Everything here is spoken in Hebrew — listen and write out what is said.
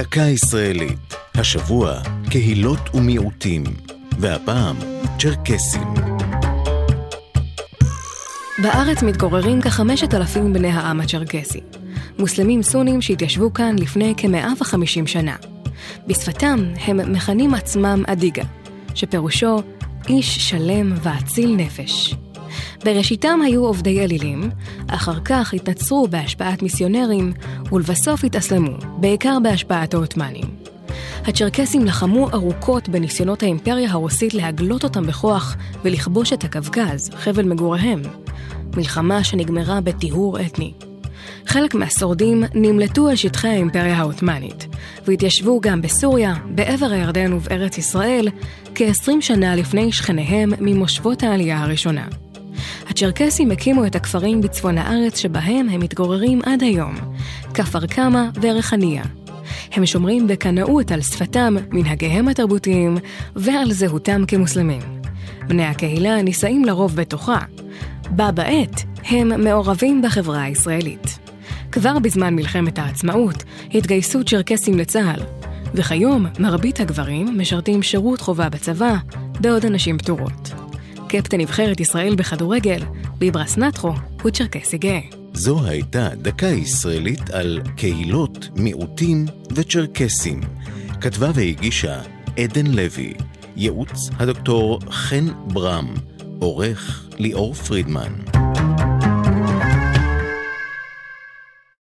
דקה ישראלית. השבוע, קהילות ומיעוטים, והפעם, צ'רקסים. בארץ מתגוררים כחמשת אלפים בני העם הצ'רקסי. מוסלמים סונים שהתיישבו כאן לפני כ-150 שנה. בשפתם הם מכנים עצמם אדיגה, שפירושו איש שלם ואציל נפש. בראשיתם היו עובדי אלילים, אחר כך התנצרו בהשפעת מיסיונרים, ולבסוף התאסלמו, בעיקר בהשפעת העות'מאנים. הצ'רקסים לחמו ארוכות בניסיונות האימפריה הרוסית להגלות אותם בכוח ולכבוש את הקווקז, חבל מגוריהם. מלחמה שנגמרה בטיהור אתני. חלק מהשורדים נמלטו על שטחי האימפריה העות'מאנית, והתיישבו גם בסוריה, בעבר הירדן ובארץ ישראל, כ-20 שנה לפני שכניהם ממושבות העלייה הראשונה. הצ'רקסים הקימו את הכפרים בצפון הארץ שבהם הם מתגוררים עד היום, כפר קמא וריחניה. הם שומרים בקנאות על שפתם, מנהגיהם התרבותיים ועל זהותם כמוסלמים. בני הקהילה נישאים לרוב בתוכה. בה בעת הם מעורבים בחברה הישראלית. כבר בזמן מלחמת העצמאות התגייסו צ'רקסים לצה"ל, וכיום מרבית הגברים משרתים שירות חובה בצבא, בעוד הנשים פטורות. קפטן נבחרת ישראל בכדורגל, ביברס נטחו, הוא צ'רקסי גאה. זו הייתה דקה ישראלית על קהילות, מיעוטים וצ'רקסים. כתבה והגישה עדן לוי, ייעוץ הדוקטור חן ברם, עורך ליאור פרידמן.